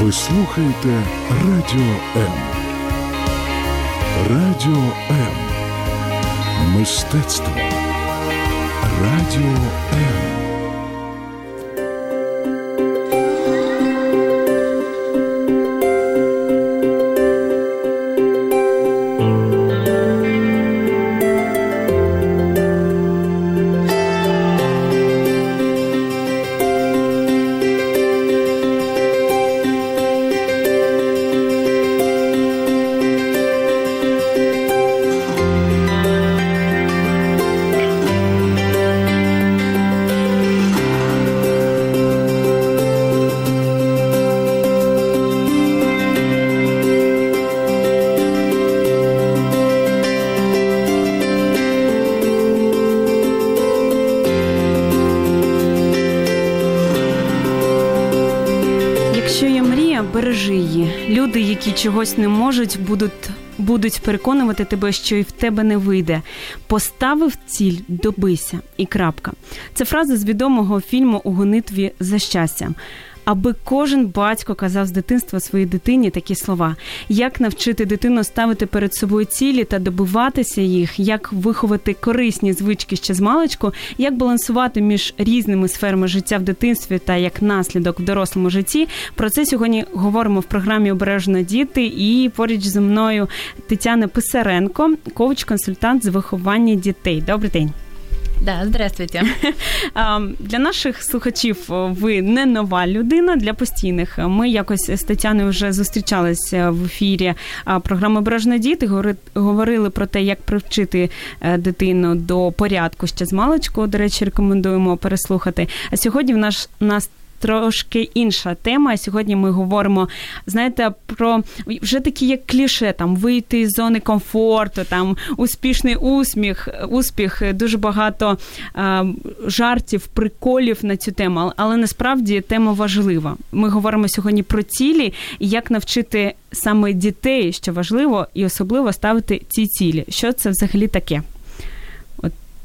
Ви слухаєте Радіо М. Радіо М. Мистецтво. Радіо М. чогось не можуть, будуть. Будуть переконувати тебе, що і в тебе не вийде. Поставив ціль, добися і крапка. Це фраза з відомого фільму у гонитві за щастям. Аби кожен батько казав з дитинства своїй дитині такі слова: як навчити дитину ставити перед собою цілі та добиватися їх, як виховати корисні звички ще з маличку, як балансувати між різними сферами життя в дитинстві та як наслідок в дорослому житті. Про це сьогодні говоримо в програмі Обережно діти. І поруч зі мною Тетяна Писаренко, коуч-консультант з виховання дітей. Добрий день. Да, здравствуйте. Для наших слухачів ви не нова людина для постійних. Ми якось з Тетяною вже зустрічалися в ефірі програми «Обережно діти. Говорили про те, як привчити е, дитину до порядку ще з маличку. До речі, рекомендуємо переслухати. А сьогодні в нас нас. Трошки інша тема. Сьогодні ми говоримо, знаєте, про вже такі як кліше, там вийти з зони комфорту, там успішний усміх, успіх, дуже багато е, жартів, приколів на цю тему. Але- насправді тема важлива. Ми говоримо сьогодні про цілі і як навчити саме дітей, що важливо, і особливо ставити ці цілі. Що це взагалі таке?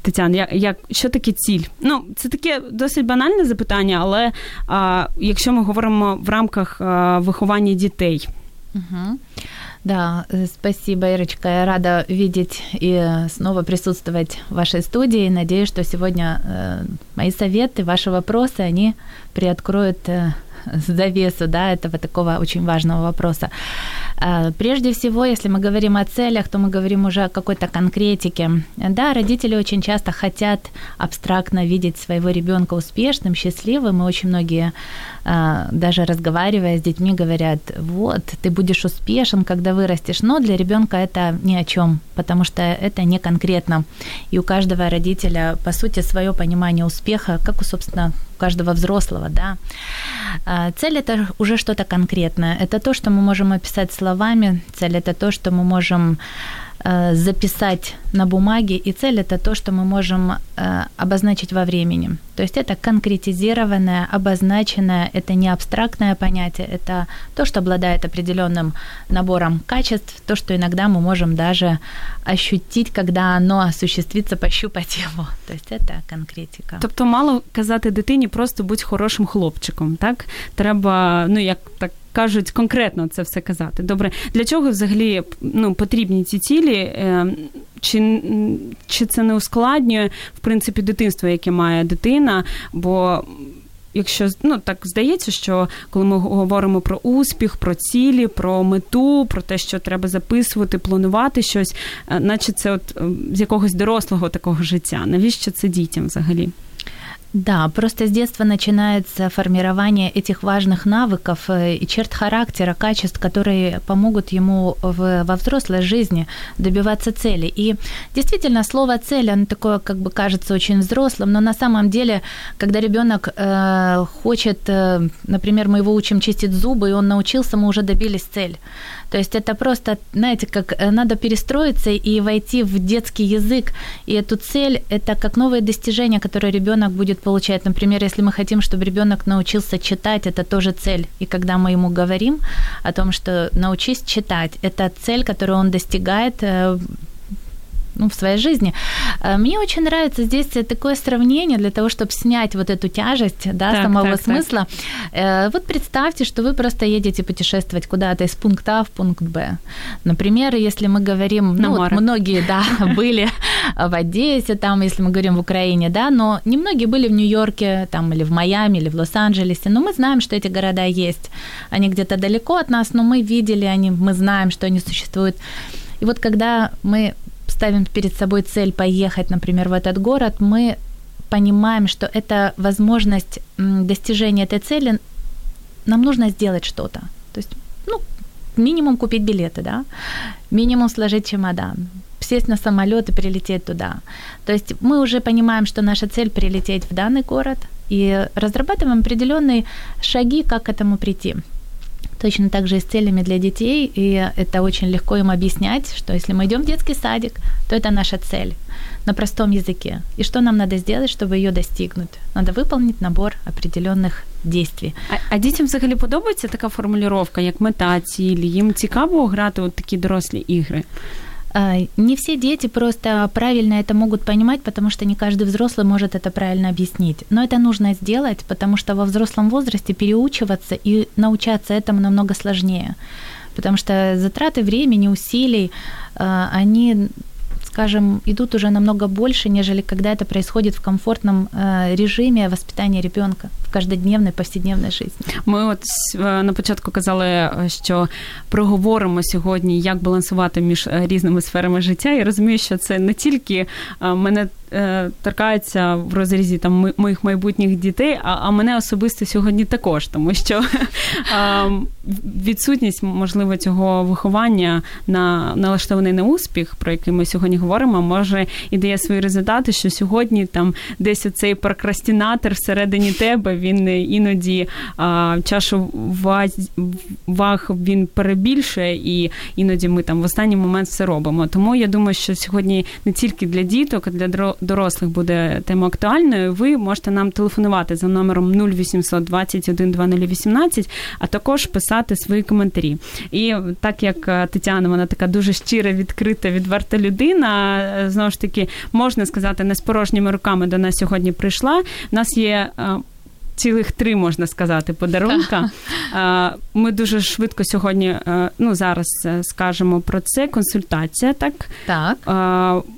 Тетяна, як, як що таке ціль? Ну, це таке досить банальне запитання, але а, якщо ми говоримо в рамках а, виховання дітей, Мгм. Да, спасибо, Ирочка. Я рада видеть и снова присутствовать в вашей студии. Надеюсь, что сегодня мои советы, ваши вопросы, они приоткроют завесу да, этого такого очень важного вопроса. А, Прежде всего, если мы говорим о целях, то мы говорим уже о какой-то конкретике. Да, родители очень часто хотят абстрактно видеть своего ребенка успешным, счастливым, и очень многие, а, даже разговаривая с детьми, говорят, вот, ты будешь успешен, когда вырастешь, но для ребенка это ни о чем, потому что это не конкретно. И у каждого родителя, по сути, свое понимание успеха, как у, собственно, каждого взрослого, да. А, Цель это уже что-то конкретное. Это то, что мы можем описать словами. Цель это то, что мы можем записать на бумаге, и цель это то, что мы можем э, обозначить во времени. То есть это конкретизированное, обозначенное, это не абстрактное понятие, это то, что обладает определенным набором качеств, то, что иногда мы можем даже ощутить, когда оно осуществится, пощупать его. То есть это конкретика. тобто мало казати дитині просто будь хорошим хлопчиком, так? Треба, ну як так. Кажуть конкретно це все казати. Добре, для чого взагалі ну, потрібні ці цілі? Е, Чи, чи це не ускладнює в принципі дитинство, яке має дитина? Бо якщо ну так здається, що коли ми говоримо про успіх, про цілі, про мету, про те, що треба записувати, планувати щось, е, наче це от з якогось дорослого такого життя. Навіщо це дітям взагалі? Да, просто с детства начинается формирование этих важных навыков э, и черт характера, качеств, которые помогут ему в, во взрослой жизни добиваться цели. И действительно, слово цель, оно такое, как бы кажется очень взрослым, но на самом деле, когда ребенок э, хочет, э, например, мы его учим чистить зубы, и он научился, мы уже добились цель. То есть это просто, знаете, как э, надо перестроиться и войти в детский язык. И эту цель это как новые достижения, которые ребенок будет получать. Например, если мы хотим, чтобы ребенок научился читать, это тоже цель. И когда мы ему говорим о том, что научись читать, это цель, которую он достигает э, ну, в своей жизни. Э, мне очень нравится здесь такое сравнение для того, чтобы снять вот эту тяжесть да, так, самого так, смысла. Так. Вот представьте, что вы просто едете путешествовать куда-то из пункта А в пункт Б. Например, если мы говорим, ну, вот многие, да, были в Одессе, там, если мы говорим в Украине, да, но немногие были в Нью-Йорке, там, или в Майами, или в Лос-Анджелесе, но мы знаем, что эти города есть. Они где-то далеко от нас, но мы видели они, мы знаем, что они существуют. И вот когда мы ставим перед собой цель поехать, например, в этот город, мы понимаем, что это возможность достижения этой цели, нам нужно сделать что-то. То есть, ну, минимум купить билеты, да, минимум сложить чемодан, сесть на самолет и прилететь туда. То есть мы уже понимаем, что наша цель прилететь в данный город и разрабатываем определенные шаги, как к этому прийти. Точно так же и с целями для детей, и это очень легко им объяснять, что если мы идем в детский садик, то это наша цель на простом языке. И что нам надо сделать, чтобы ее достигнуть? Надо выполнить набор определенных действий. А, а дітям взагалі подобається така формулювання, як мета, цілі? Їм цікаво грати от такі дорослі ігри? А, не все дети просто правильно это могут понимать, потому что не каждый взрослый может это правильно объяснить. Но это нужно сделать, потому что во взрослом возрасте переучиваться и научаться этому намного сложнее. Потому что затраты времени, усилий, а, они скажем, идут уже намного больше, нежели когда это происходит в комфортном э, режиме воспитания ребенка в каждодневной, повседневной жизни. Ми от э, на початку казали, що проговоримо сьогодні, як балансувати між різними сферами життя. І розумію, що це не тільки мене Е, торкаються в розрізі там моїх майбутніх дітей, а, а мене особисто сьогодні також, тому що відсутність можливо цього виховання на налаштований на успіх, про який ми сьогодні говоримо, може і дає свої результати, що сьогодні там десь оцей прокрастинатор всередині тебе він іноді а, чашу ваг він перебільшує, і іноді ми там в останній момент все робимо. Тому я думаю, що сьогодні не тільки для діток, а для дорослих буде тема актуальною, ви можете нам телефонувати за номером 0800 21 2018, а також писати свої коментарі. І так як е, Тетяна, вона така дуже щира, відкрита, відверта людина, е, знову ж таки, можна сказати, не з порожніми руками до нас сьогодні прийшла. У нас є е, цілих три, можна сказати, подарунка. Ми дуже швидко сьогодні, ну зараз е, скажемо про це. Консультація, так? Так.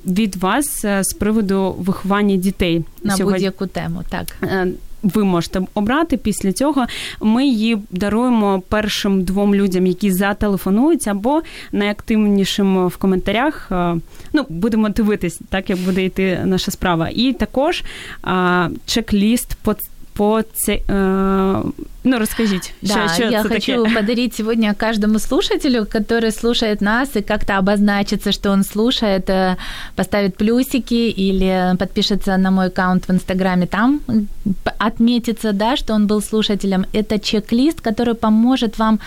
Від вас е, з приводу виховання дітей на сьогодні. будь-яку тему, так. Е, ви можете обрати після цього. Ми її даруємо першим двом людям, які зателефонують, або найактивнішим в коментарях. Ну, будемо дивитись, так як буде йти наша справа. І також чек-ліст по по це, э, ну расскажите. Да, что, что я хочу такое? подарить сегодня каждому слушателю, который слушает нас и как-то обозначится, что он слушает, э, поставит плюсики или подпишется на мой аккаунт в Инстаграме, там отметится, да, что он был слушателем. Это чек-лист, который поможет вам,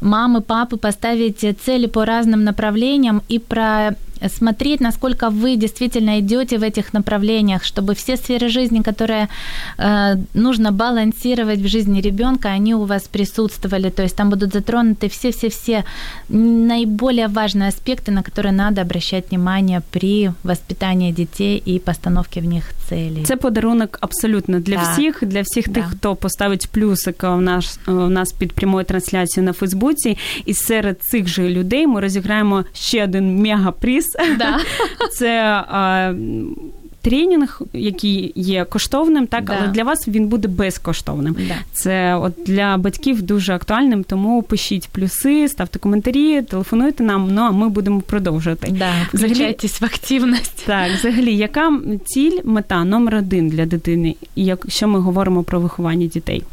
мамы, папы, поставить цели по разным направлениям и про смотреть, насколько вы действительно идете в этих направлениях, чтобы все сферы жизни, которые э, нужно балансировать в жизни ребенка, они у вас присутствовали. То есть там будут затронуты все-все-все наиболее важные аспекты, на которые надо обращать внимание при воспитании детей и постановке в них целей. Це подарунок абсолютно для так. всіх, для всіх да. тих, хто поставить плюсик у нас, у нас під прямою трансляцією на Фейсбуці. І серед цих же людей ми розіграємо ще один мегаприз Да. Це а, тренінг, який є коштовним, так, да. але для вас він буде безкоштовним. Да. Це от для батьків дуже актуальним, тому пишіть плюси, ставте коментарі, телефонуйте нам, ну а ми будемо продовжувати. Да, Включайтесь в активність. Так, взагалі, яка ціль, мета номер один для дитини, якщо ми говоримо про виховання дітей?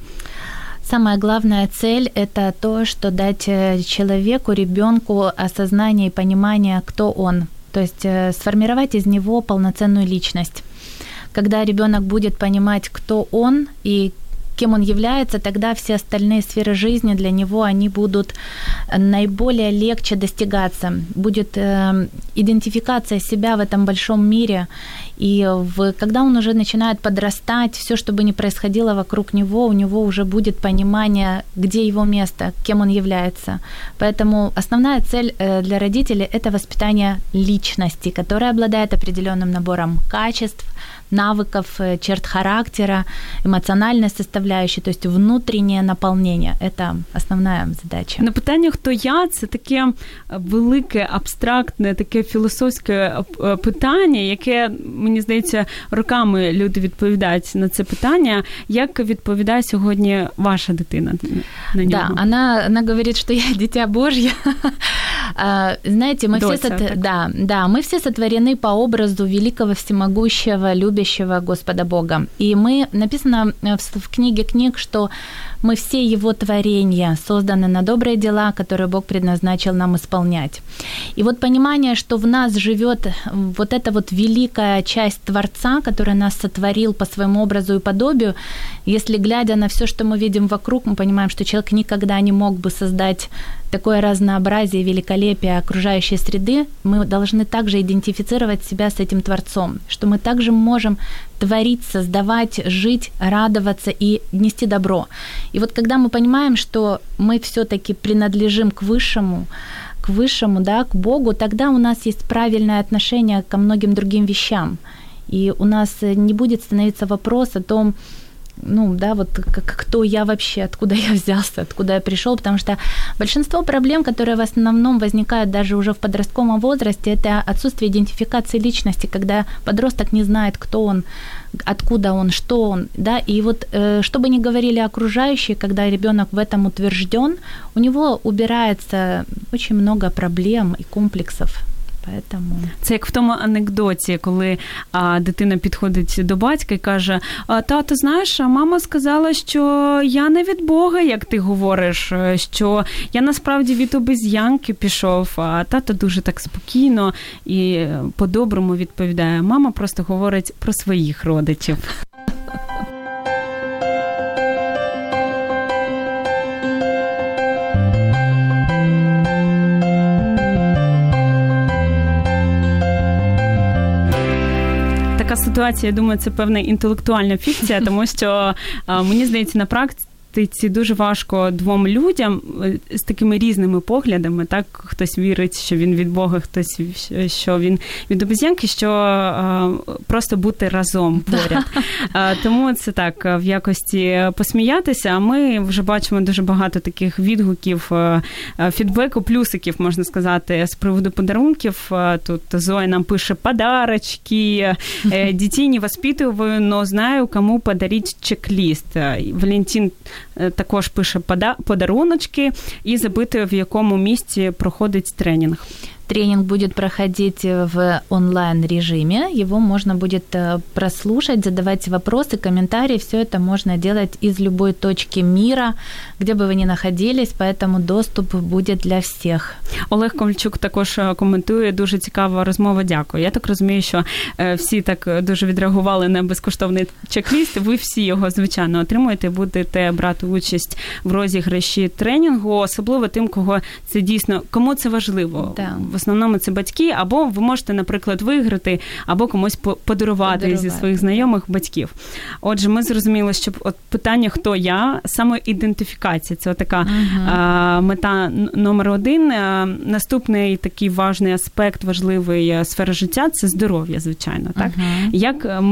Самая главная цель – это то, что дать э, человеку, ребенку осознание и понимание, кто он, то есть э, сформировать из него полноценную личность. Когда ребенок будет понимать, кто он и кем он является, тогда все остальные сферы жизни для него, они будут наиболее легче достигаться. Будет э, идентификация себя в этом большом мире. И в, когда он уже начинает подрастать, все, что бы ни происходило вокруг него, у него уже будет понимание, где его место, кем он является. Поэтому основная цель э, для родителей – это воспитание личности, которая обладает определенным набором качеств, навыков, э, черт характера, эмоциональной составляющей, то есть внутреннее наполнение. Это основная задача. На питання, хто я, це таке велике, абстрактне, таке філософське питання, яке, мені здається, роками люди відповідають на це питання. Як відповідає сьогодні ваша дитина на нього? Да, она, она говорит, что я дитя Божье. Знаете, мы все, сот... да, да, мы все сотворены по образу великого всемогущего, любящего Господа Бога. И мы, написано в книге книг, что мы все Его творения, созданы на добрые дела, которые Бог предназначил нам исполнять. И вот понимание, что в нас живет вот эта вот великая часть Творца, который нас сотворил по своему образу и подобию, если глядя на все, что мы видим вокруг, мы понимаем, что человек никогда не мог бы создать такое разнообразие, великолепие окружающей среды, мы должны также идентифицировать себя с этим Творцом, что мы также можем творить, создавать, жить, радоваться и нести добро. И вот когда мы понимаем, что мы все-таки принадлежим к высшему, к высшему, да, к Богу, тогда у нас есть правильное отношение ко многим другим вещам. И у нас не будет становиться вопрос о том, ну, да, вот как, кто я вообще, откуда я взялся, откуда я пришел, потому что большинство проблем, которые в основном возникают даже уже в подростковом возрасте, это отсутствие идентификации личности, когда подросток не знает, кто он, откуда он, что он, да, и вот э, что бы ни говорили окружающие, когда ребенок в этом утвержден, у него убирается очень много проблем и комплексов. Поэтому... Це як в тому анекдоті, коли а, дитина підходить до батька і каже: Тато, знаєш, мама сказала, що я не від Бога, як ти говориш, що я насправді від обезьянки пішов, а тато дуже так спокійно і по-доброму відповідає. Мама просто говорить про своїх родичів. ситуація, я думаю, це певна інтелектуальна фікція, тому що мені здається, на практиці Практиці дуже важко двом людям е, з такими різними поглядами. Так, хтось вірить, що він від Бога, хтось що він від обезьянки, що просто бути разом поряд. Тому це так в якості посміятися. А ми вже бачимо дуже багато таких відгуків, фідбеку, плюсиків, можна сказати, з приводу подарунків. Тут Зоя нам пише подарочки, «Е, дітей не воспитываю, но знаю, кому подарить чек-ліст. Валентин Е, також пише подаруночки і запитує, в якому місці проходить тренінг. Тренинг будет проходить в онлайн-режиме. Его можно будет э, прослушать, задавать вопросы, комментарии. Все это можно делать из любой точки мира, где бы вы ни находились, поэтому доступ будет для всіх. Олег Ковальчук також е, коментує дуже цікава розмова. Дякую. Я так розумію, що е, всі так дуже відреагували на безкоштовний чек-ліст. Ви всі його звичайно отримуєте, будете брати участь в розіграші тренінгу, особливо тим, кого це дійсно кому це важливо. Да Основному це батьки, або ви можете, наприклад, виграти, або комусь подарувати, подарувати. зі своїх знайомих батьків. Отже, ми зрозуміли, що от питання, хто я, саме ідентифікація, це така uh-huh. мета номер один. Наступний такий важний аспект, важливий е, сфера життя це здоров'я, звичайно. Так uh-huh. як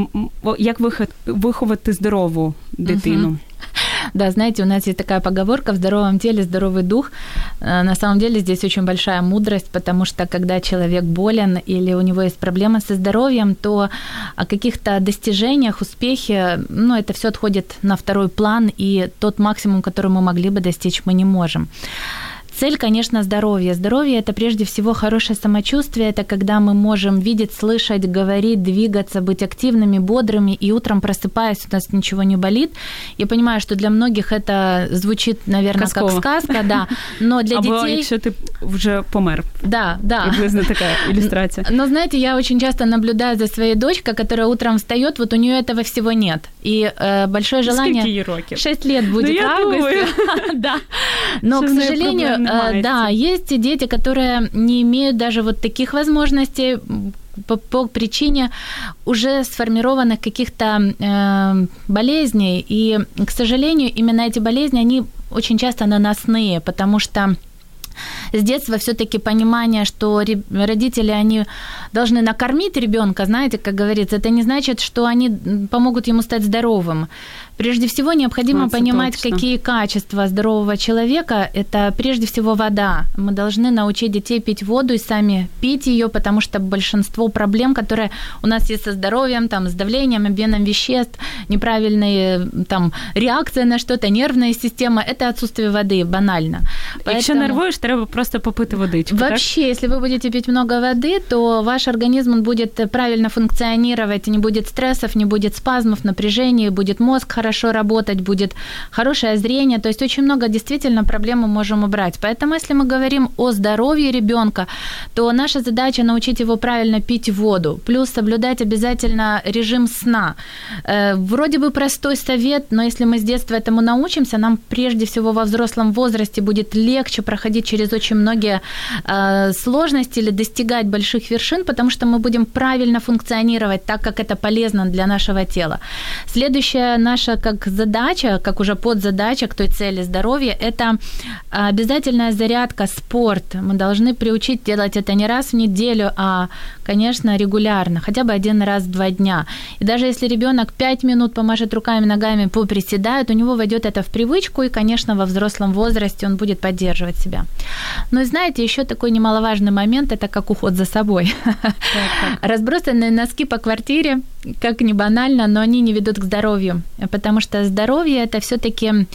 як виховати здорову дитину? Да, знаете, у нас есть такая поговорка «в здоровом теле здоровый дух». Э, на самом деле здесь очень большая мудрость, потому что когда человек болен или у него есть проблемы со здоровьем, то о каких-то достижениях, успехе, ну, это все отходит на второй план, и тот максимум, который мы могли бы достичь, мы не можем. Цель, конечно, здоровье. Здоровье – это прежде всего хорошее самочувствие, это когда мы можем видеть, слышать, говорить, двигаться, быть активными, бодрыми, и утром просыпаясь, у нас ничего не болит. Я понимаю, что для многих это звучит, наверное, Казково. как сказка, да, но для Або детей... якщо ти вже помер. Да, да. Приблизно така ілюстрація. Но знаете, я очень часто наблюдаю за своей дочкой, которая утром встает, вот у нее этого всего нет. И э, большое желание... Скільки їй років? 6 лет будет Ну, я в августе. думаю. да. Но, Что к с ней сожалению, проблем э, да, есть дети, которые не имеют даже вот таких возможностей по, по причине уже сформированных каких-то э, болезней. И, к сожалению, именно эти болезни, они очень часто наносные, потому что с детства все-таки понимание, что родители, они должны накормить ребенка, знаете, как говорится, это не значит, что они помогут ему стать здоровым. Прежде всего необходимо это понимать, точно. какие качества здорового человека. Это прежде всего вода. Мы должны научить детей пить воду и сами пить ее, потому что большинство проблем, которые у нас есть со здоровьем, там, с давлением, обменом веществ, неправильные там реакция на что-то, нервная система, это отсутствие воды, банально. Якщо Поэтому- нервуєш, треба просто попити водичку. так? Вообще, если вы будете пить много воды, то ваш организм он будет э, правильно функционировать, не будет стрессов, не будет спазмов, напряжений, будет мозг хорошо работать, будет хорошее зрение. То есть очень много действительно проблем мы можем убрать. Поэтому если мы говорим о здоровье ребенка, то наша задача научить его правильно пить воду, плюс соблюдать обязательно режим сна. Э, Вроде бы простой совет, но если мы с детства этому научимся, нам прежде всего во взрослом возрасте будет легче проходить через очень многие э, сложности или достигать больших вершин, потому что мы будем правильно функционировать так, как это полезно для нашего тела. Следующая наша как задача, как уже подзадача к той цели здоровья, это обязательная зарядка, спорт. Мы должны приучить делать это не раз в неделю, а, конечно, регулярно, хотя бы один раз в два дня. И даже если ребенок 5 минут помашет руками, ногами, поприседает, у него войдет это в привычку, и, конечно, во взрослом возрасте он будет поддерживать себя. И знаете, еще такой немаловажный момент, это как уход за собой. Разбросанные носки по квартире, как ни банально, но они не ведут к здоровью, потому что здоровье это все-таки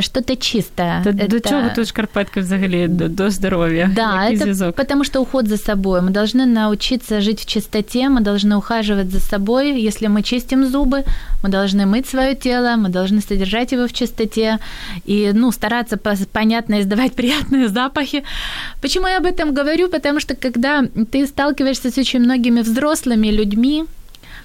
что-то чистое. Та это... До чого тут шкарпетки взагалі до, до здоров'я? Да, Який это зв'язок? потому что уход за собой. Мы должны научиться жить в чистоте, мы должны ухаживать за собой. Если мы чистим зубы, мы должны мыть свое тело, мы должны содержать его в чистоте и, ну, стараться понятно издавать приятные запахи. Почему я об этом говорю? Потому что когда ты сталкиваешься с очень многими взрослыми людьми,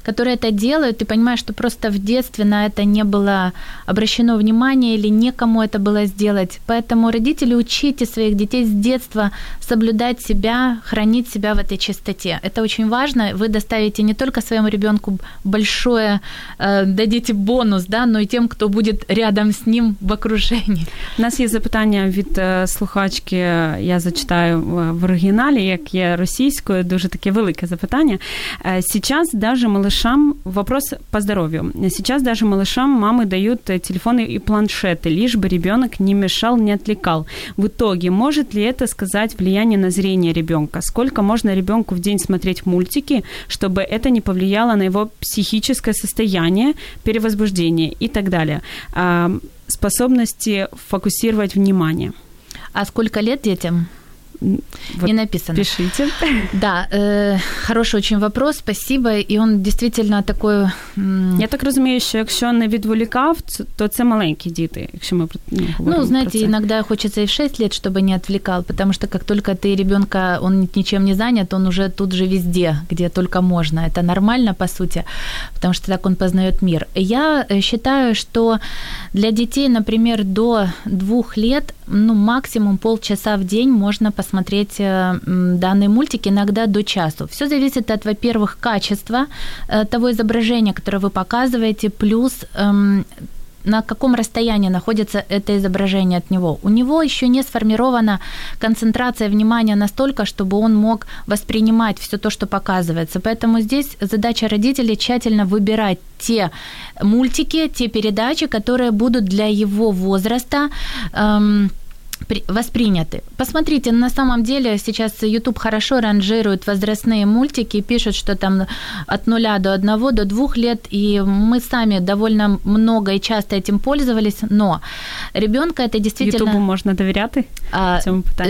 которые это делают, ты понимаешь, что просто в детстве на это не было обращено внимание или некому это было сделать. Поэтому родители, учите своих детей с детства соблюдать себя, хранить себя в этой чистоте. Это очень важно. Вы доставите не только своему ребенку большое, э, дадите бонус, да, но и тем, кто будет рядом с ним в окружении. У нас є запитання від е, слухачки, я зачитаю е, в оригіналі, як є російською, дуже таке велике запитання. Е, Сейчас даже малышам, вопрос по здоровью. Сейчас даже малышам мамы дают э, телефоны и планшеты, лишь бы ребенок не мешал, не отвлекал. В итоге, может ли это сказать влияние на зрение ребенка? Сколько можно ребенку в день смотреть мультики, чтобы это не повлияло на его психическое состояние, перевозбуждение и так далее? А, способности фокусировать внимание. А сколько лет детям? Вот не написано. Пишите. Да, э, хороший очень вопрос, спасибо. И он действительно такой... м, Я так розумію, що якщо не відволікав, ц- то це маленькі діти, якщо ми про ну, говоримо Ну, знаете, про це. иногда хочется и в 6 лет, чтобы не отвлекал, потому что как только ты ребенка, он ничем не занят, он уже тут же везде, где только можно. Это нормально, по сути, потому что так он познает мир. Я э, считаю, что для детей, например, до двух лет, ну, максимум полчаса в день можно посмотреть э, м, данные мультики, иногда до часу. Все зависит от, во-первых, качества э, того изображения, которое вы показываете, плюс эм, на каком расстоянии находится это изображение от него. У него еще не сформирована концентрация внимания настолько, чтобы он мог воспринимать все то, что показывается. Поэтому здесь задача родителей тщательно выбирать те мультики, те передачи, которые будут для его возраста эм, восприняты. Посмотрите, на самом деле сейчас YouTube хорошо ранжирует возрастные мультики, пишет, что там от нуля до одного, до двух лет, и мы сами довольно много и часто этим пользовались, но ребенка это действительно... Ютубу можно доверять а,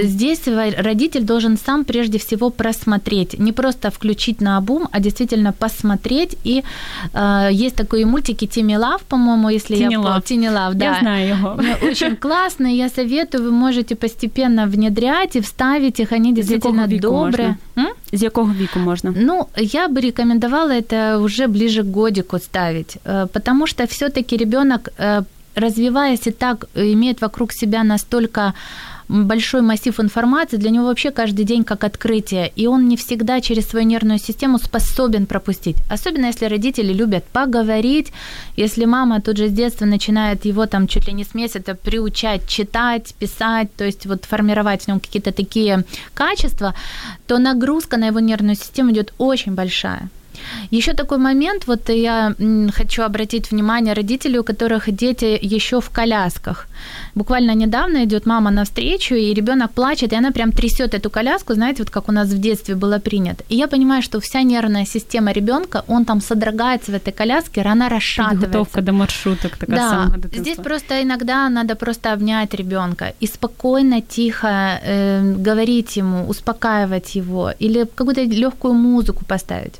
Здесь родитель должен сам прежде всего просмотреть, не просто включить на обум, а действительно посмотреть, и а, есть такие мультики Тимми Лав, по-моему, если Тини я... Лав. Тини Лав, да. Я знаю его. Очень классный, я советую, вы можете постепенно внедрять и вставить их, они действительно добрые. З якого віку можна? Ну, я бы рекомендовала это уже ближе к годику ставить, э, потому что все-таки ребенок, э, развиваясь и так, имеет вокруг себя настолько большой массив информации, для него вообще каждый день как открытие, и он не всегда через свою нервную систему способен пропустить. Особенно если родители любят поговорить, если мама тут же с детства начинает его там чуть ли не с месяца приучать читать, писать, то есть вот формировать в нем какие-то такие качества, то нагрузка на его нервную систему идет очень большая. Еще такой момент, вот я хочу обратить внимание родителей, у которых дети еще в колясках. Буквально недавно идет мама навстречу, и ребенок плачет, и она прям трясет эту коляску, знаете, вот как у нас в детстве было принято. И я понимаю, что вся нервная система ребенка, он там содрогается в этой коляске, рана расшатывается. Подготовка до маршруток такая да, самого Здесь просто иногда надо просто обнять ребенка и спокойно, тихо э, говорить ему, успокаивать его или какую-то легкую музыку поставить.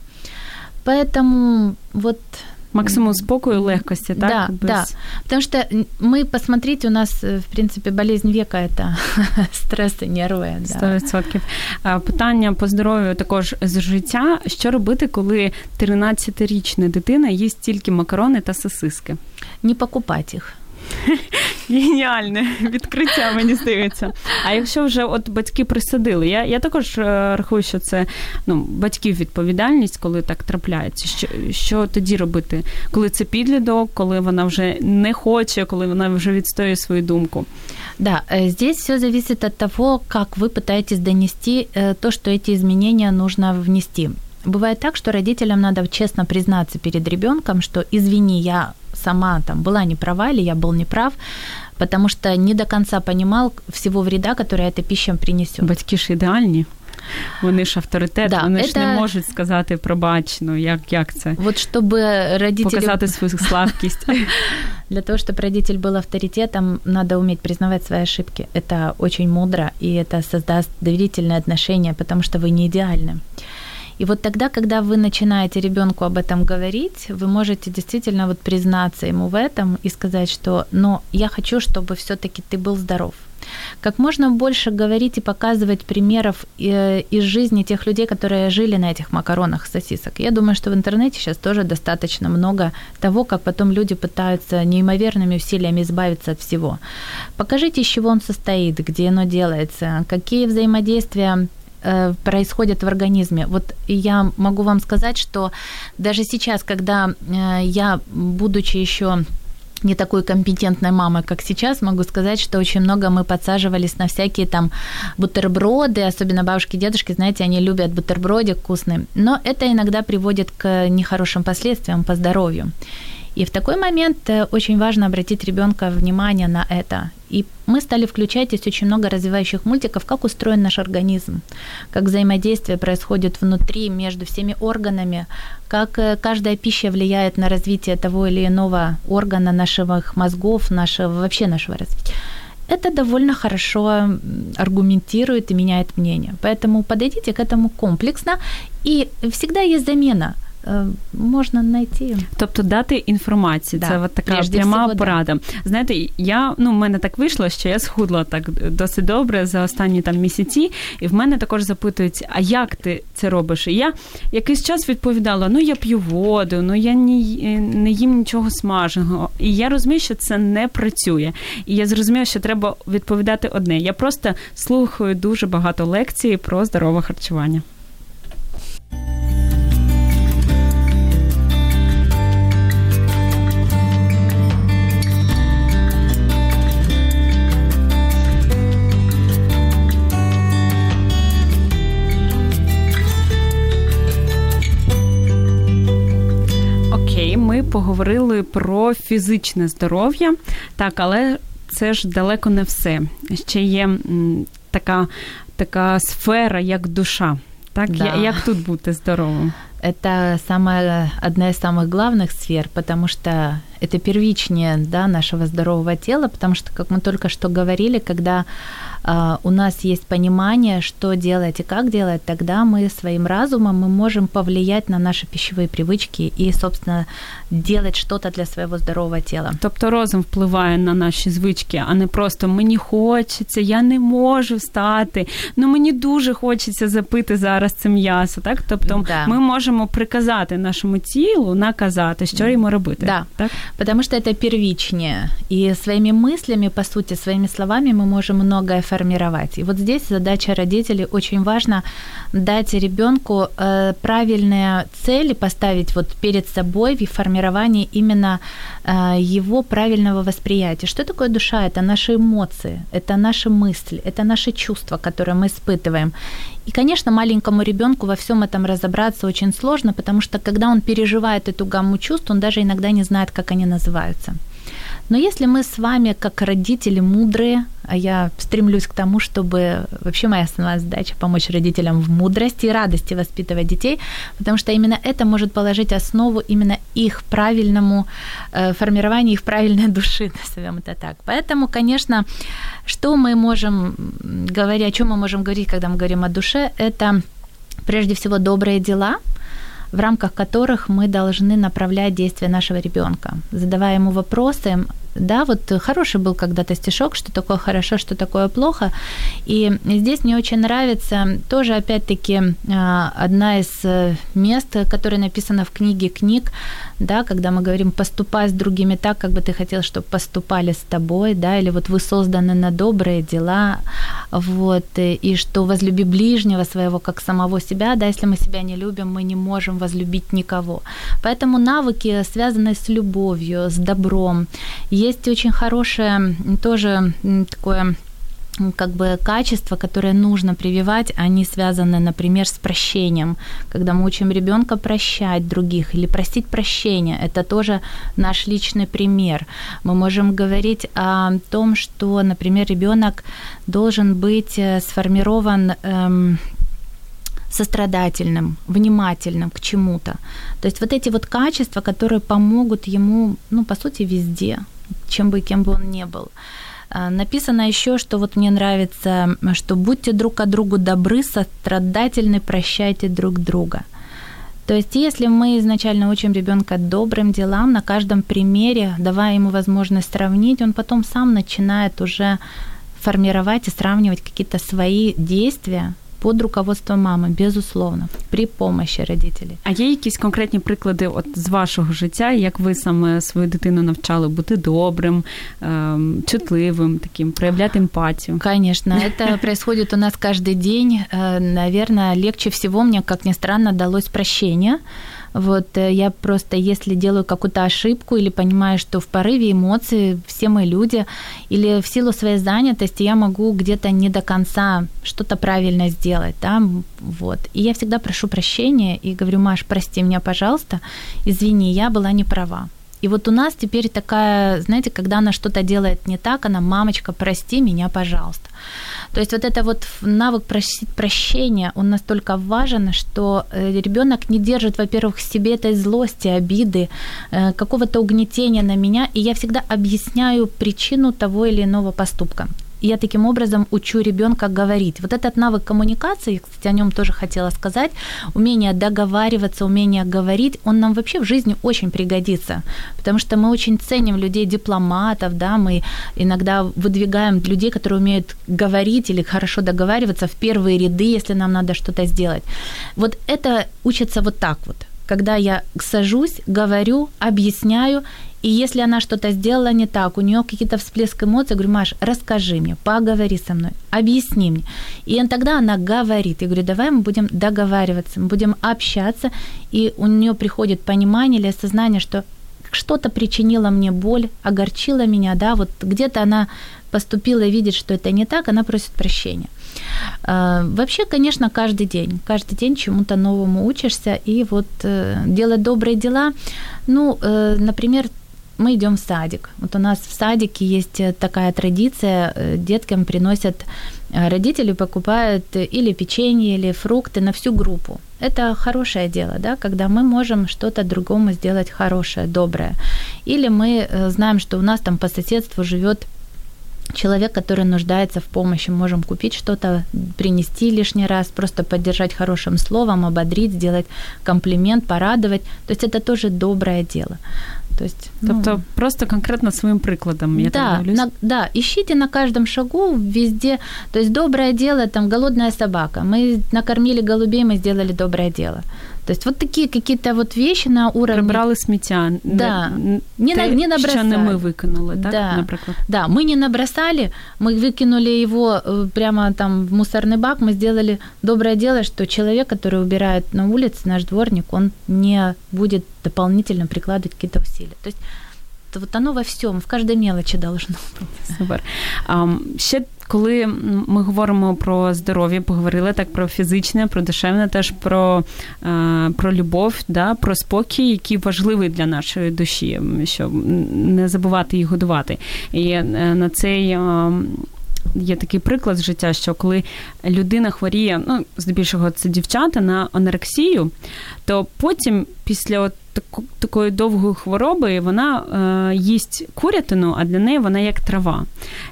Поэтому вот Максимум спокою, легкости, так? Да, без... да. Потому что мы, посмотрите, у нас, в принципе, болезнь века – это стрес і нерви. Сто відсотків. Питання по здоров'ю також з життя. Що робити, коли 13-річна дитина їсть тільки макарони та сосиски? Не покупати їх. Геніальне відкриття, мені здається. А якщо вже от батьки присадили, я я також е, рахую, що це ну, батьків відповідальність, коли так трапляється. Що що тоді робити? Коли це підлідок, коли вона вже не хоче, коли вона вже відстоює свою думку? Да, э, здесь все зависит от того, как вы пытаетесь донести э, то, что эти изменения нужно внести. Бывает так, что родителям надо честно признаться перед ребенком, что извини, я сама там была не права или я был неправ, потому что не до конца понимал всего вреда, который эта пища принесет. Батьки ж ідеальні. Вони ж авторитет, да, вони это... ж не можуть сказати пробач, ну як, як це? Вот чтобы родители... Показати свою слабкість. Для того, чтобы родитель был авторитетом, надо уметь признавать свои ошибки. Это очень мудро, и это создаст доверительные отношения, потому что вы не идеальны. И вот тогда, когда вы начинаете ребенку об этом говорить, вы можете действительно вот признаться ему в этом и сказать, что но я хочу, чтобы все-таки ты был здоров. Как можно больше говорить и показывать примеров э, из жизни тех людей, которые жили на этих макаронах сосисок. Я думаю, что в интернете сейчас тоже достаточно много того, как потом люди пытаются неимоверными усилиями избавиться от всего. Покажите, из чего он состоит, где оно делается, какие взаимодействия Э, происходят в организме. Вот я могу вам сказать, что даже сейчас, когда э, я, будучи еще не такой компетентной мамой, как сейчас, могу сказать, что очень много мы подсаживались на всякие там бутерброды, особенно бабушки и дедушки, знаете, они любят бутербродик вкусный, но это иногда приводит к нехорошим последствиям по здоровью. И в такой момент э, очень важно обратить ребенка внимание на это. И мы стали включать здесь очень много развивающих мультиков, как устроен наш организм, как взаимодействие происходит внутри, между всеми органами, как э, каждая пища влияет на развитие того или иного органа наших мозгов, нашего, вообще нашего развития это довольно хорошо аргументирует и меняет мнение. Поэтому подойдите к этому комплексно. И всегда есть замена. Е, можна знайти. Тобто дати інформацію. Да. Це от така Прежде пряма всего, порада. Да. Знаєте, я ну в мене так вийшло, що я схудла так досить добре за останні там місяці, і в мене також запитують, а як ти це робиш? І я якийсь час відповідала: ну я п'ю воду, ну я не, не їм нічого смаженого. І я розумію, що це не працює. І я зрозуміла, що треба відповідати одне. Я просто слухаю дуже багато лекцій про здорове харчування. Поговорили про фізичне здоров'я, так, але це ж далеко не все. Ще є така, така сфера, як душа. Так, да. як тут бути здоровим? Это самая, одна из самых главных сфер, потому что это первичнее да, нашего здорового тела, потому что, как мы только что говорили, когда у нас есть понимание, что делать и как делать, тогда мы своим разумом мы можем повлиять на наши пищевые привычки и, собственно, делать что-то для своего здорового тела. Тобто розум впливає на наші звички, а не просто мені хочеться, я не можу встати, ну мені дуже хочеться запити зараз це м'ясо. Так, тобто да. ми можемо приказати нашому тілу, наказати, що йому робити. Да. Так? Потому что это первичнее. И своими мыслями, по сути, своими словами мы можем многое формировать. И вот здесь задача родителей очень важно дать ребенку э, правильные цели поставить вот перед собой в формировании именно э, его правильного восприятия. Что такое душа? Это наши эмоции, это наши мысли, это наши чувства, которые мы испытываем. И, конечно, маленькому ребенку во всем этом разобраться очень сложно, потому что когда он переживает эту гамму чувств, он даже иногда не знает, как они называются. Но если мы с вами, как родители, мудрые, а я стремлюсь к тому, чтобы вообще моя основная задача помочь родителям в мудрости и радости воспитывать детей, потому что именно это может положить основу именно их правильному э, формированию их правильной души, назовем это так. Поэтому, конечно, что мы можем говорить, о чем мы можем говорить, когда мы говорим о душе, это прежде всего добрые дела, в рамках которых мы должны направлять действия нашего ребенка, задавая ему вопросы, да, вот хороший был когда-то стишок, что такое хорошо, что такое плохо. И здесь мне очень нравится тоже, опять-таки, а, одна из э, мест, которая написана в книге книг, да, когда мы говорим «поступай с другими так, как бы ты хотел, чтобы поступали с тобой», да, или вот «вы созданы на добрые дела», вот, и что «возлюби ближнего своего, как самого себя», да, если мы себя не любим, мы не можем возлюбить никого. Поэтому навыки, связанные с любовью, с добром, есть очень хорошее тоже такое как бы качества, которые нужно прививать, они связаны, например, с прощением. Когда мы учим ребенка прощать других или просить прощения, это тоже наш личный пример. Мы можем говорить о том, что, например, ребенок должен быть э, сформирован эм, сострадательным, внимательным к чему-то. То есть вот эти вот качества, которые помогут ему, ну, по сути, везде, чем бы кем бы он ни был. А, написано еще, что вот мне нравится, что будьте друг к другу добры, сострадательны, прощайте друг друга. То есть, если мы изначально учим ребенка добрым делам, на каждом примере, давая ему возможность сравнить, он потом сам начинает уже формировать и сравнивать какие-то свои действия под руководством мами, безусловно, при помощі родителей. А є якісь конкретні приклади от з вашого життя, як ви саме свою дитину навчали бути добрим, ем, чутливим, таким, проявляти емпатію? Конечно, это происходит у нас каждый день. Э, наверное, легче всего мне, как ни странно, далось прощение. Вот э, я просто, если делаю какую-то ошибку или понимаю, что в порыве эмоций все мы люди, или в силу своей занятости я могу где-то не до конца что-то правильно сделать, да, вот. И я всегда прошу прощения и говорю, Маш, прости меня, пожалуйста, извини, я была не права. И вот у нас теперь такая, знаете, когда она что-то делает не так, она, мамочка, прости меня, пожалуйста. То есть вот это вот навык просить прощения, он настолько важен, что э, ребенок не держит, во-первых, в себе этой злости, обиды, э, какого-то угнетения на меня, и я всегда объясняю причину того или иного поступка. Я таким образом учу ребенка говорить. Вот этот навык коммуникации, кстати, о нем тоже хотела сказать, умение договариваться, умение говорить, он нам вообще в жизни очень пригодится, потому что мы очень ценим людей дипломатов, да, мы иногда выдвигаем людей, которые умеют говорить или хорошо договариваться в первые ряды, если нам надо что-то сделать. Вот это учится вот так вот когда я сажусь, говорю, объясняю, и если она что-то сделала не так, у нее какие-то всплески эмоций, говорю, Маш, расскажи мне, поговори со мной, объясни мне. И тогда она говорит, я говорю, давай мы будем договариваться, мы будем общаться, и у нее приходит понимание или осознание, что что-то причинило мне боль, огорчило меня, да, вот где-то она поступила и видит, что это не так, она просит прощения. А, вообще, конечно, каждый день, каждый день чему-то новому учишься, и вот э, делать добрые дела, ну, э, например, мы идем в садик. Вот у нас в садике есть э, такая традиция, э, деткам приносят э, родители покупают или печенье, или фрукты на всю группу. Это хорошее дело, да, когда мы можем что-то другому сделать хорошее, доброе. Или мы знаем, что у нас там по соседству живет человек, который нуждается в помощи, можем купить что-то, принести лишний раз, просто поддержать хорошим словом, ободрить, сделать комплимент, порадовать. То есть это тоже доброе дело. То есть, тобто ну, просто конкретно своим прикладом, я да, на, да, ищите на каждом шагу, везде. То есть доброе дело, там голодная собака. Мы накормили голубей, мы сделали доброе дело. То есть вот такие какие-то вот вещи на уровне... Прибрали сміття. Да. Не, те, не набросали. Що не ми викинули, так, да. наприклад? Да, мы не набросали, мы выкинули его э, прямо там в мусорный бак, мы сделали доброе дело, что человек, который убирает на улице, наш дворник, он не будет дополнительно прикладывать какие-то усилия. То есть вот оно во всьому, в каждой мелочі должно бути. Супер. Um, ще коли ми говоримо про здоров'я, поговорили так про фізичне, про душевне, теж про е, про любов, да, про спокій, який важливий для нашої душі, щоб не забувати і годувати. І е, на цей. Є такий приклад з життя, що коли людина хворіє, ну здебільшого це дівчата на анорексію, то потім, після от такої довгої хвороби, вона е, їсть курятину, а для неї вона як трава.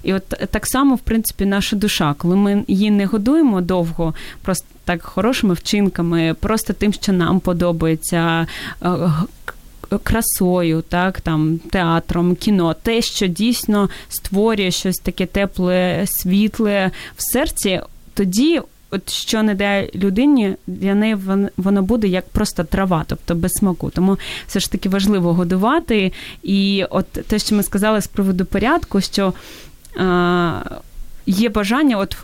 І от так само, в принципі, наша душа, коли ми її не годуємо довго, просто так хорошими вчинками, просто тим, що нам подобається. Е, красою, так, там, театром, кіно, те, що дійсно створює щось таке тепле, світле в серці, тоді. От що не дає людині, для неї воно буде як просто трава, тобто без смаку. Тому все ж таки важливо годувати. І от те, що ми сказали з приводу порядку, що е, є бажання, от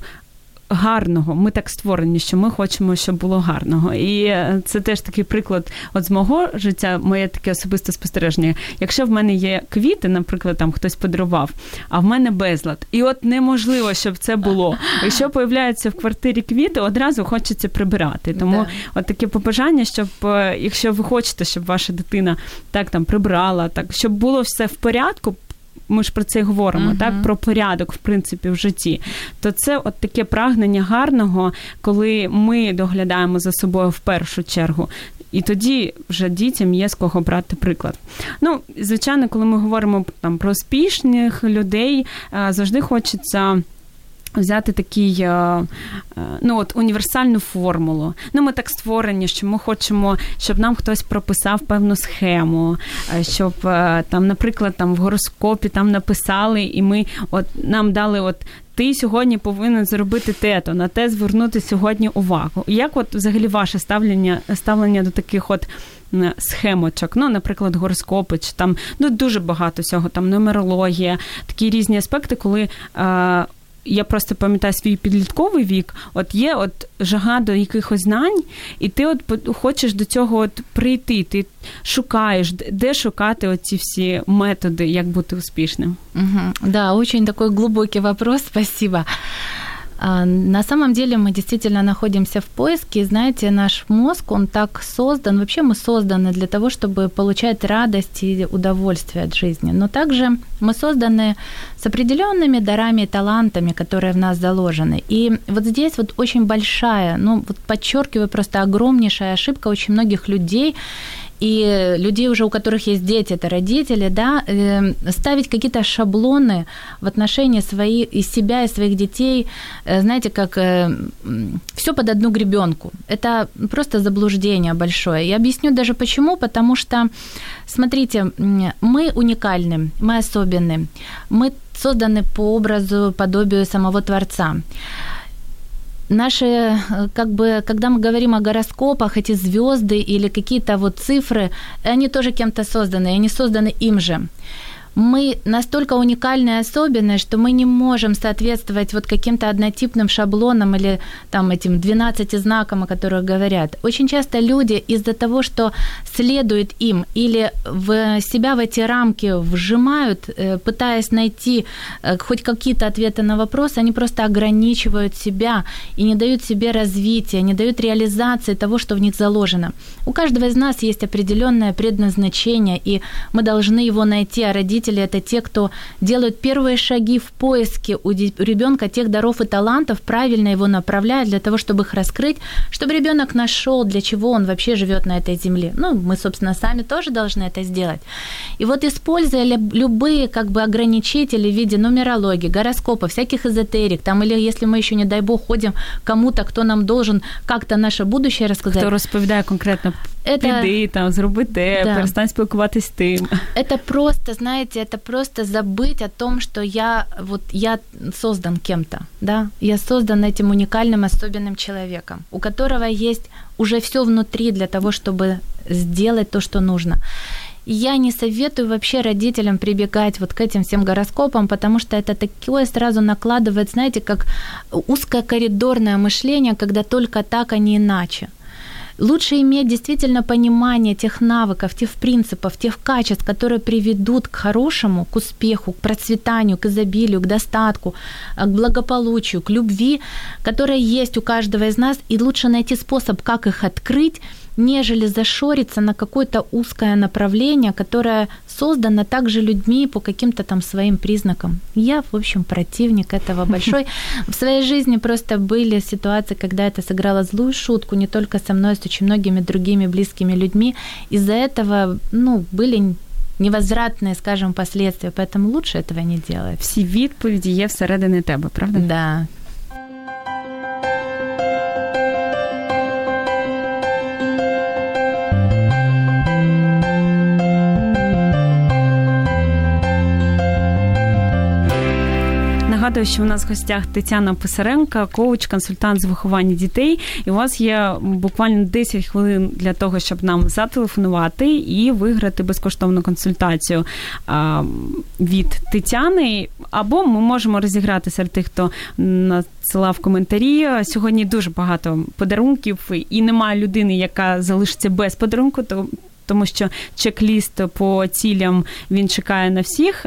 гарного. Ми так створені, що ми хочемо, щоб було гарного. І е, це теж такий приклад от з мого життя, моє таке особисте спостереження. Якщо в мене є квіти, наприклад, там хтось подарував, а в мене безлад. І от неможливо, щоб це було. Якщо появляються в квартирі квіти, одразу хочеться прибирати. Тому да. от таке побажання, щоб е, якщо ви хочете, щоб ваша дитина так там прибрала, так щоб було все в порядку ми ж про це й говоримо, uh-huh. так про порядок, в принципі, в житті. То це от таке прагнення гарного, коли ми доглядаємо за собою в першу чергу. І тоді вже дітям є з кого брати приклад. Ну, звичайно, коли ми говоримо там про успішних людей, завжди хочеться взяти такий е, е, ну от універсальну формулу. Ну, ми так створені, що ми хочемо, щоб нам хтось прописав певну схему, е, щоб там, наприклад, там в гороскопі там написали, і ми от нам дали от. Ти сьогодні повинен зробити те-то, на те звернути сьогодні увагу. Як от взагалі ваше ставлення ставлення до таких от схемочок? Ну, наприклад, гороскопи, чи там ну дуже багато всього, там нумерологія, такі різні аспекти, коли е, я просто пам'ятаю свій підлітковий вік, от є от жага до якихось знань, і ти от хочеш до цього от прийти. Ти шукаєш, де шукати оці всі методи, як бути успішним. Угу. Да, очень такой глубокий вопрос, спасибо. А, на самом деле мы действительно находимся в поиске. Знаете, наш мозг, он так создан, вообще мы созданы для того, чтобы получать радость и удовольствие от жизни. Но также мы созданы с определенными дарами и талантами, которые в нас заложены. И вот здесь вот очень большая, ну вот подчеркиваю, просто огромнейшая ошибка очень многих людей и людей уже, у которых есть дети, это родители, да, э, ставить какие-то шаблоны в отношении свои, и себя, и своих детей, э, знаете, как э, все под одну гребенку. Это просто заблуждение большое. Я объясню даже почему, потому что, смотрите, мы уникальны, мы особенны, мы созданы по образу, подобию самого Творца наши, э, как бы, когда мы говорим о гороскопах, эти звезды или какие-то вот цифры, они тоже кем-то созданы, они созданы им же. Мы настолько уникальная особенность, что мы не можем соответствовать вот каким-то однотипным шаблонам или там этим 12 знакам, о которых говорят. Очень часто люди из-за того, что следуют им или в себя в эти рамки вжимают, э, пытаясь найти э, хоть какие-то ответы на вопросы, они просто ограничивают себя и не дают себе развития, не дают реализации того, что в них заложено. У каждого из нас есть определенное предназначение, и мы должны его найти, а родители родители это те, кто делают первые шаги в поиске у ребенка тех даров и талантов, правильно его направляют для того, чтобы их раскрыть, чтобы ребенок нашел, для чего он вообще живет на этой земле. Ну, мы, собственно, сами тоже должны это сделать. И вот используя любые как бы ограничители в виде нумерологии, гороскопа, всяких эзотерик, там, или если мы еще, не дай бог, ходим кому-то, кто нам должен как-то наше будущее рассказать. Хто розповідає конкретно это... піди, там, зроби те, да. перестань спілкуватись з тим. Это просто, знаете, это просто забыть о том, что я, вот, я создан кем-то, да, я создан этим уникальным, особенным человеком, у которого есть уже все внутри для того, чтобы сделать то, что нужно. Я не советую вообще родителям прибегать вот к этим всем гороскопам, потому что это такое сразу накладывает, знаете, как узкое коридорное мышление, когда только так, а не иначе. Лучше иметь действительно понимание тех навыков, тех принципов, тех качеств, которые приведут к хорошему, к успеху, к процветанию, к изобилию, к достатку, к благополучию, к любви, которая есть у каждого из нас, и лучше найти способ, как их открыть, нежели зашориться на какое-то узкое направление, которое создано также людьми по каким-то там своим признакам. Я, в общем, противник этого большой. В своей жизни просто были ситуации, когда это сыграло злую шутку не только со мной, а с очень многими другими близкими людьми. Из-за этого, ну, были невозвратные, скажем, последствия, поэтому лучше этого не делать. Всі відповіді є всередині тебе, правда? Да, Нагадую, що у нас в гостях Тетяна Писаренка, коуч, консультант з виховання дітей. І у вас є буквально 10 хвилин для того, щоб нам зателефонувати і виграти безкоштовну консультацію від Тетяни. Або ми можемо розіграти серед тих, хто надсилав коментарі. Сьогодні дуже багато подарунків, і немає людини, яка залишиться без подарунку. То тому що чек-ліст по цілям він чекає на всіх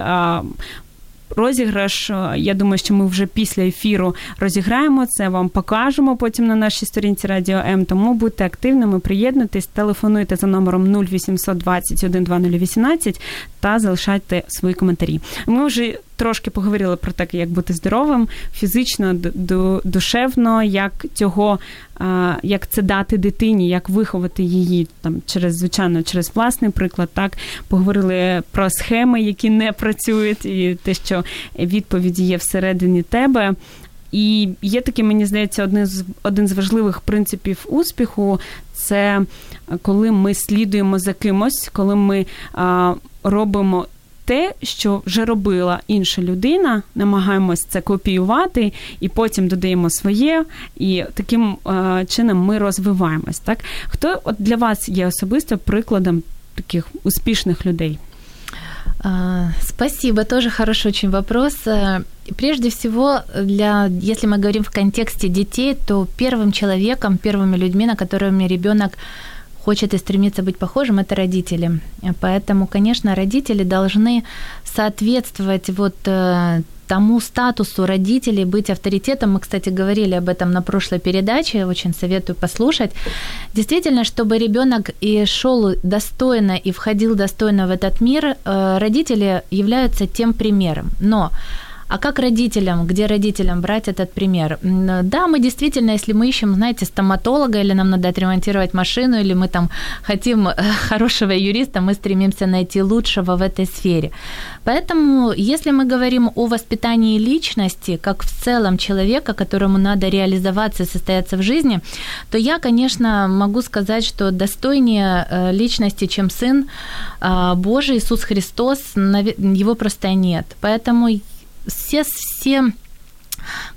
розіграш. Я думаю, що ми вже після ефіру розіграємо це, вам покажемо потім на нашій сторінці Радіо М. Тому будьте активними, приєднуйтесь, телефонуйте за номером 0800 21 2018 та залишайте свої коментарі. Ми вже трошки поговорили про те, як бути здоровим фізично, душевно, як цього, як це дати дитині, як виховати її там через звичайно через власний приклад. Так поговорили про схеми, які не працюють, і те, що відповіді є всередині тебе. І є таке, мені здається, один з один з важливих принципів успіху це коли ми слідуємо за кимось, коли ми а, робимо те, що вже робила інша людина, намагаємось це копіювати, і потім додаємо своє, і таким е, чином ми розвиваємось. Так, хто от для вас є особисто прикладом таких успішних людей? Спасибо, тоже хороший очень вопрос. Э, прежде всего, для, если мы говорим в контексте детей, то первым человеком, первыми людьми, на которыми ребенок хочет и стремится быть похожим, это родители. Поэтому, конечно, родители должны соответствовать вот э, тому статусу родителей быть авторитетом. Мы, кстати, говорили об этом на прошлой передаче, очень советую послушать. Действительно, чтобы ребенок и шел достойно и входил достойно в этот мир, э, родители являются тем примером. Но а как родителям, где родителям брать этот пример? Да, мы действительно, если мы ищем, знаете, стоматолога, или нам надо отремонтировать машину, или мы там хотим э, хорошего юриста, мы стремимся найти лучшего в этой сфере. Поэтому, если мы говорим о воспитании личности, как в целом человека, которому надо реализоваться и состояться в жизни, то я, конечно, могу сказать, что достойнее э, личности, чем Сын а, Божий, Иисус Христос, его просто нет. Поэтому все, все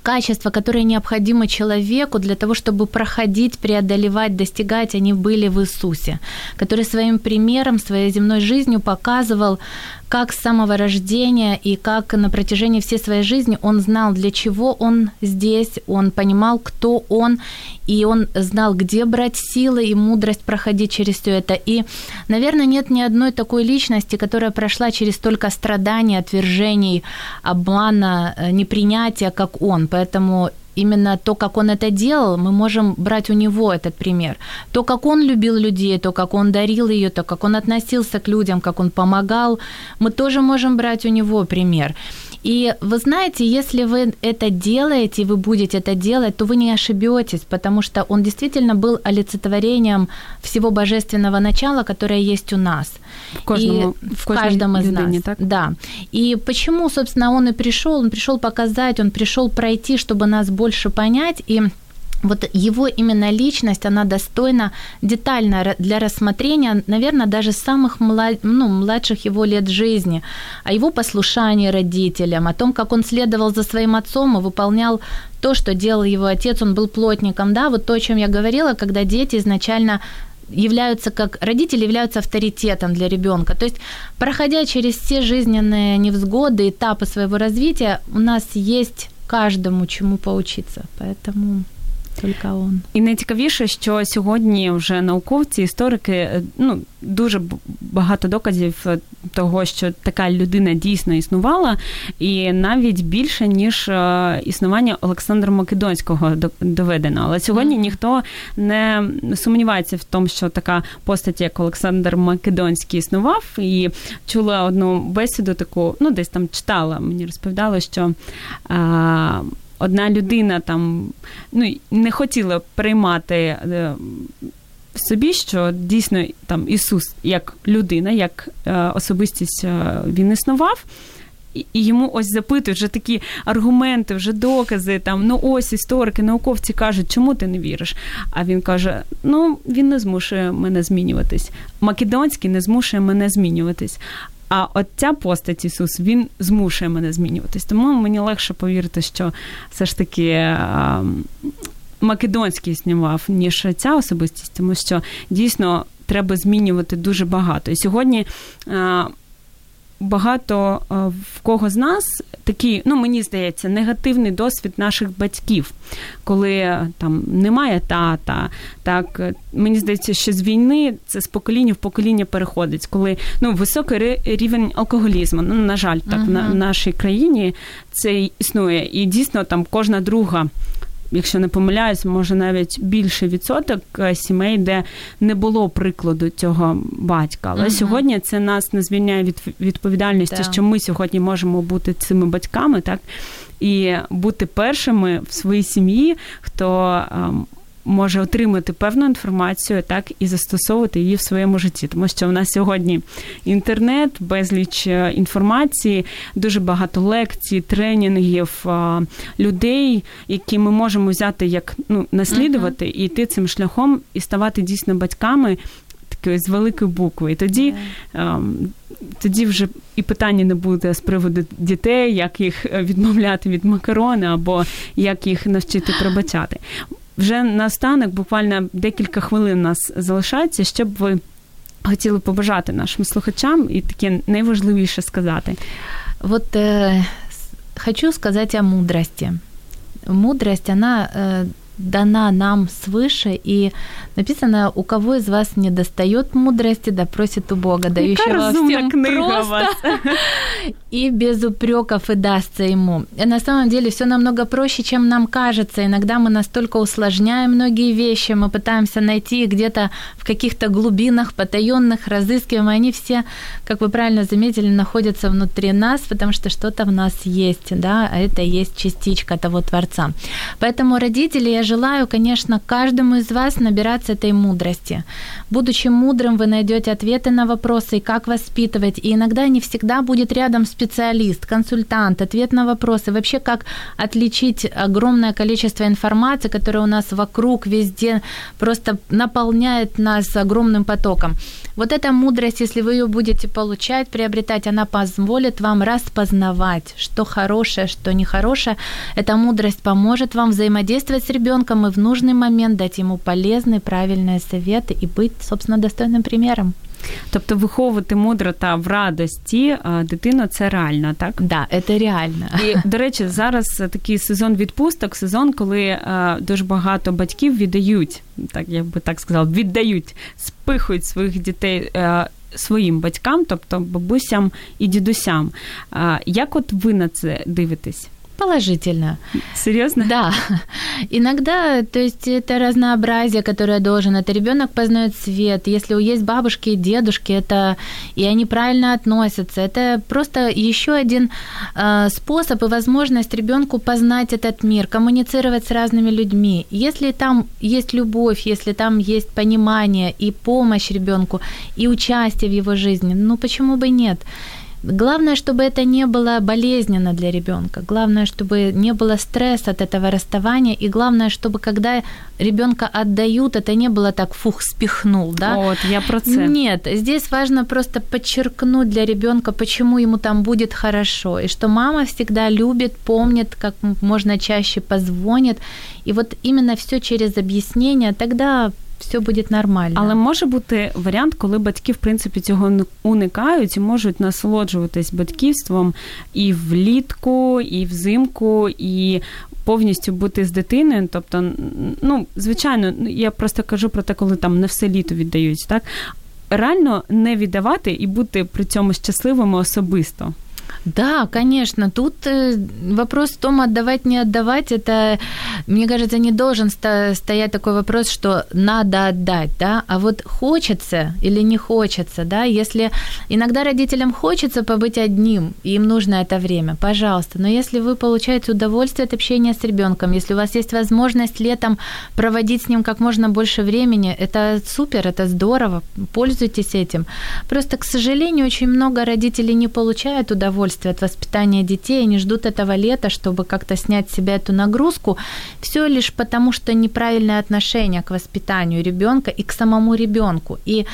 качества, которые необходимы человеку для того, чтобы проходить, преодолевать, достигать, они были в Иисусе, который своим примером, своей земной жизнью показывал, как с самого рождения и как на протяжении всей своей жизни он знал, для чего он здесь, он понимал, кто он, и он знал, где брать силы и мудрость проходить через все это. И, наверное, нет ни одной такой личности, которая прошла через столько страданий, отвержений, обмана, э, непринятия, как он. Поэтому именно то, как он это делал, мы можем брать у него этот пример. То, как он любил людей, то, как он дарил ее, то, как он относился к людям, как он помогал, мы тоже можем брать у него пример. И вы знаете, если вы это делаете, вы будете это делать, то вы не ошибетесь, потому что он действительно был олицетворением всего божественного начала, которое есть у нас. В, каждому, и в, каждом из нас. Так? Да. И почему, собственно, он и пришел? Он пришел показать, он пришел пройти, чтобы нас больше понять и вот его именно личность, она достойна детально для рассмотрения, наверное, даже самых млад, ну, младших его лет жизни, о его послушании родителям, о том, как он следовал за своим отцом и выполнял то, что делал его отец, он был плотником, да, вот то, о чем я говорила, когда дети изначально являются как родители являются авторитетом для ребенка. То есть, проходя через все жизненные невзгоды, этапы своего развития, у нас есть каждому чему поучиться. Поэтому тільки он. І найцікавіше, що сьогодні вже науковці, історики, е, ну дуже багато доказів того, що така людина дійсно існувала, і навіть більше ніж е, існування Олександра Македонського доведено. Але сьогодні ніхто не сумнівається в тому, що така постать, як Олександр Македонський, існував, і чула одну бесіду таку, ну десь там читала, мені розповідали, що. А, одна людина там ну, не хотіла приймати е, собі, що дійсно там Ісус як людина, як е, особистість е, він існував. І йому ось запитують вже такі аргументи, вже докази. Там ну ось історики, науковці кажуть, чому ти не віриш? А він каже: Ну він не змушує мене змінюватись. Македонський не змушує мене змінюватись. А от ця постать Ісус він змушує мене змінюватись. Тому мені легше повірити, що все ж таки. Македонський знімав, ніж ця особистість, тому що дійсно треба змінювати дуже багато. І сьогодні багато е, в кого з нас такий, ну мені здається, негативний досвід наших батьків, коли е, там немає тата. Так е, мені здається, що з війни це з покоління в покоління переходить, коли ну високий рівень алкоголізму. Ну на жаль, так uh-huh. на в нашій країні це існує, і дійсно там кожна друга якщо не помиляюсь, може навіть більше відсоток е, сімей, де не було прикладу цього батька. Але угу. сьогодні це нас не звільняє від відповідальності, да. що ми сьогодні можемо бути цими батьками, так і бути першими в своїй сім'ї, хто. Може отримати певну інформацію, так і застосовувати її в своєму житті, тому що в нас сьогодні інтернет, безліч е, інформації, дуже багато лекцій, тренінгів людей, які ми можемо взяти як ну наслідувати і йти цим шляхом і ставати дійсно батьками. Такої з великої букви. І тоді yeah. ем, тоді вже і питання не буде з приводу дітей, як їх відмовляти від макарони, або як їх навчити пробачати. Вже наостанок, буквально декілька хвилин нас залишається, щоб ви хотіли побажати нашим слухачам і таке найважливіше сказати. Вот э, хочу сказать о мудрости. Мудрость, она э, дана нам свыше, и написано, у кого из вас не достает мудрости, да просит у Бога, дающего всем просто и без упреков и дастся ему. И на самом деле все намного проще, чем нам кажется. Иногда мы настолько усложняем многие вещи, мы пытаемся найти где-то в каких-то глубинах потаенных, разыскиваем, и они все, как вы правильно заметили, находятся внутри нас, потому что что-то в нас есть, да, а это есть частичка того Творца. Поэтому родители, я желаю, конечно, каждому из вас набираться этой мудрости. Будучи мудрым, вы найдете ответы на вопросы, как воспитывать, и иногда не всегда будет рядом специалист, консультант, ответ на вопросы, вообще как отличить огромное количество информации, которая у нас вокруг, везде просто наполняет нас огромным потоком. Вот эта мудрость, если вы ее будете получать, приобретать, она позволит вам распознавать, что хорошее, что нехорошее. Эта мудрость поможет вам взаимодействовать с ребенком и в нужный момент дать ему полезные, правильные советы и быть, собственно, достойным примером. Тобто виховувати мудро та в радості дитину це реально, так? Да, це реально. І, до речі, зараз такий сезон відпусток, сезон, коли дуже багато батьків віддають, так я би так сказала, віддають, спихують своїх дітей. Своїм батькам, тобто бабусям і дідусям. Як от ви на це дивитесь? Положительно. Серьезно? Да. Иногда, то есть это разнообразие, которое должен. Это ребенок познает свет. Если есть бабушки и дедушки, это и они правильно относятся. Это просто еще один э, способ и возможность ребенку познать этот мир, коммуницировать с разными людьми. Если там есть любовь, если там есть понимание и помощь ребенку, и участие в его жизни, ну почему бы нет? Главное, чтобы это не было болезненно для ребенка. Главное, чтобы не было стресса от этого расставания. И главное, чтобы когда ребенка отдают, это не было так, фух, спихнул, да? Вот, я про це. Нет, здесь важно просто подчеркнуть для ребенка, почему ему там будет хорошо. И что мама всегда любит, помнит, как можно чаще позвонит. И вот именно все через объяснение, тогда все буде нормально. Але може бути варіант, коли батьки в принципі цього уникають і можуть насолоджуватись батьківством і влітку, і взимку, і повністю бути з дитиною. Тобто, ну звичайно, я просто кажу про те, коли там не все літо віддають, так реально не віддавати і бути при цьому щасливими особисто. Да, конечно. Тут э, вопрос в том, отдавать, не отдавать. Это, мне кажется, не должен стоять такой вопрос, что надо отдать, да, а вот хочется или не хочется, да, если иногда родителям хочется побыть одним, им нужно это время, пожалуйста, но если вы получаете удовольствие от общения с ребенком, если у вас есть возможность летом проводить с ним как можно больше времени, это супер, это здорово, пользуйтесь этим. Просто, к сожалению, очень много родителей не получают удовольствие удовольствие от воспитания детей, они ждут этого лета, чтобы как-то снять с себя эту нагрузку, все лишь потому, что неправильное отношение к воспитанию ребенка и к самому ребенку. И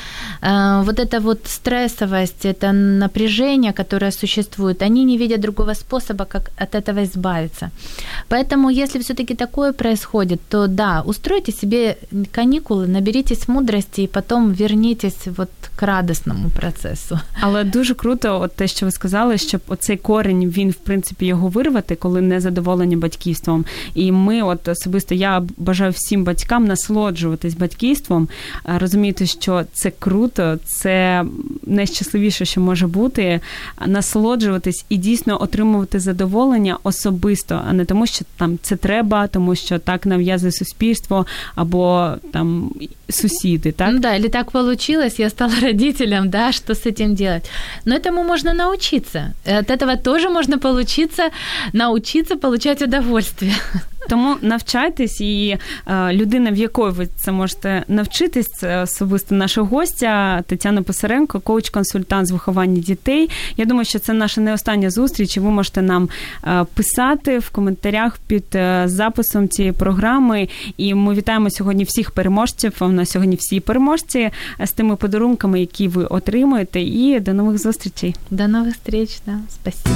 э, вот эта вот стрессовость, это напряжение, которое существует, они не видят другого способа, как от этого избавиться. Поэтому, если все-таки такое происходит, то да, устройте себе каникулы, наберитесь мудрости и потом вернитесь вот к радосному процесу. Але дуже круто, от те, що ви сказали, щоб оцей корень він в принципі його вирвати, коли не задоволені батьківством. І ми, от особисто, я бажаю всім батькам насолоджуватись батьківством, розуміти, що це круто, це найщасливіше, що може бути, насолоджуватись і дійсно отримувати задоволення особисто, а не тому, що там це треба, тому що так нав'язує суспільство або там сусіди, так? Ну да, или так получилось, я стала родителем, да, что с этим делать? Но этому можно научиться. От этого тоже можно получиться, научиться получать удовольствие. Тому навчайтесь, і е, людина, в якої ви це можете навчитись, це особисто наша гостя Тетяна Писаренко, коуч-консультант з виховання дітей. Я думаю, що це наша не остання зустріч. і Ви можете нам е, писати в коментарях під е, записом цієї програми. І ми вітаємо сьогодні всіх переможців. У нас сьогодні всі переможці з тими подарунками, які ви отримуєте. І до нових зустрічей. До нових зустріч. Да. Спасибо.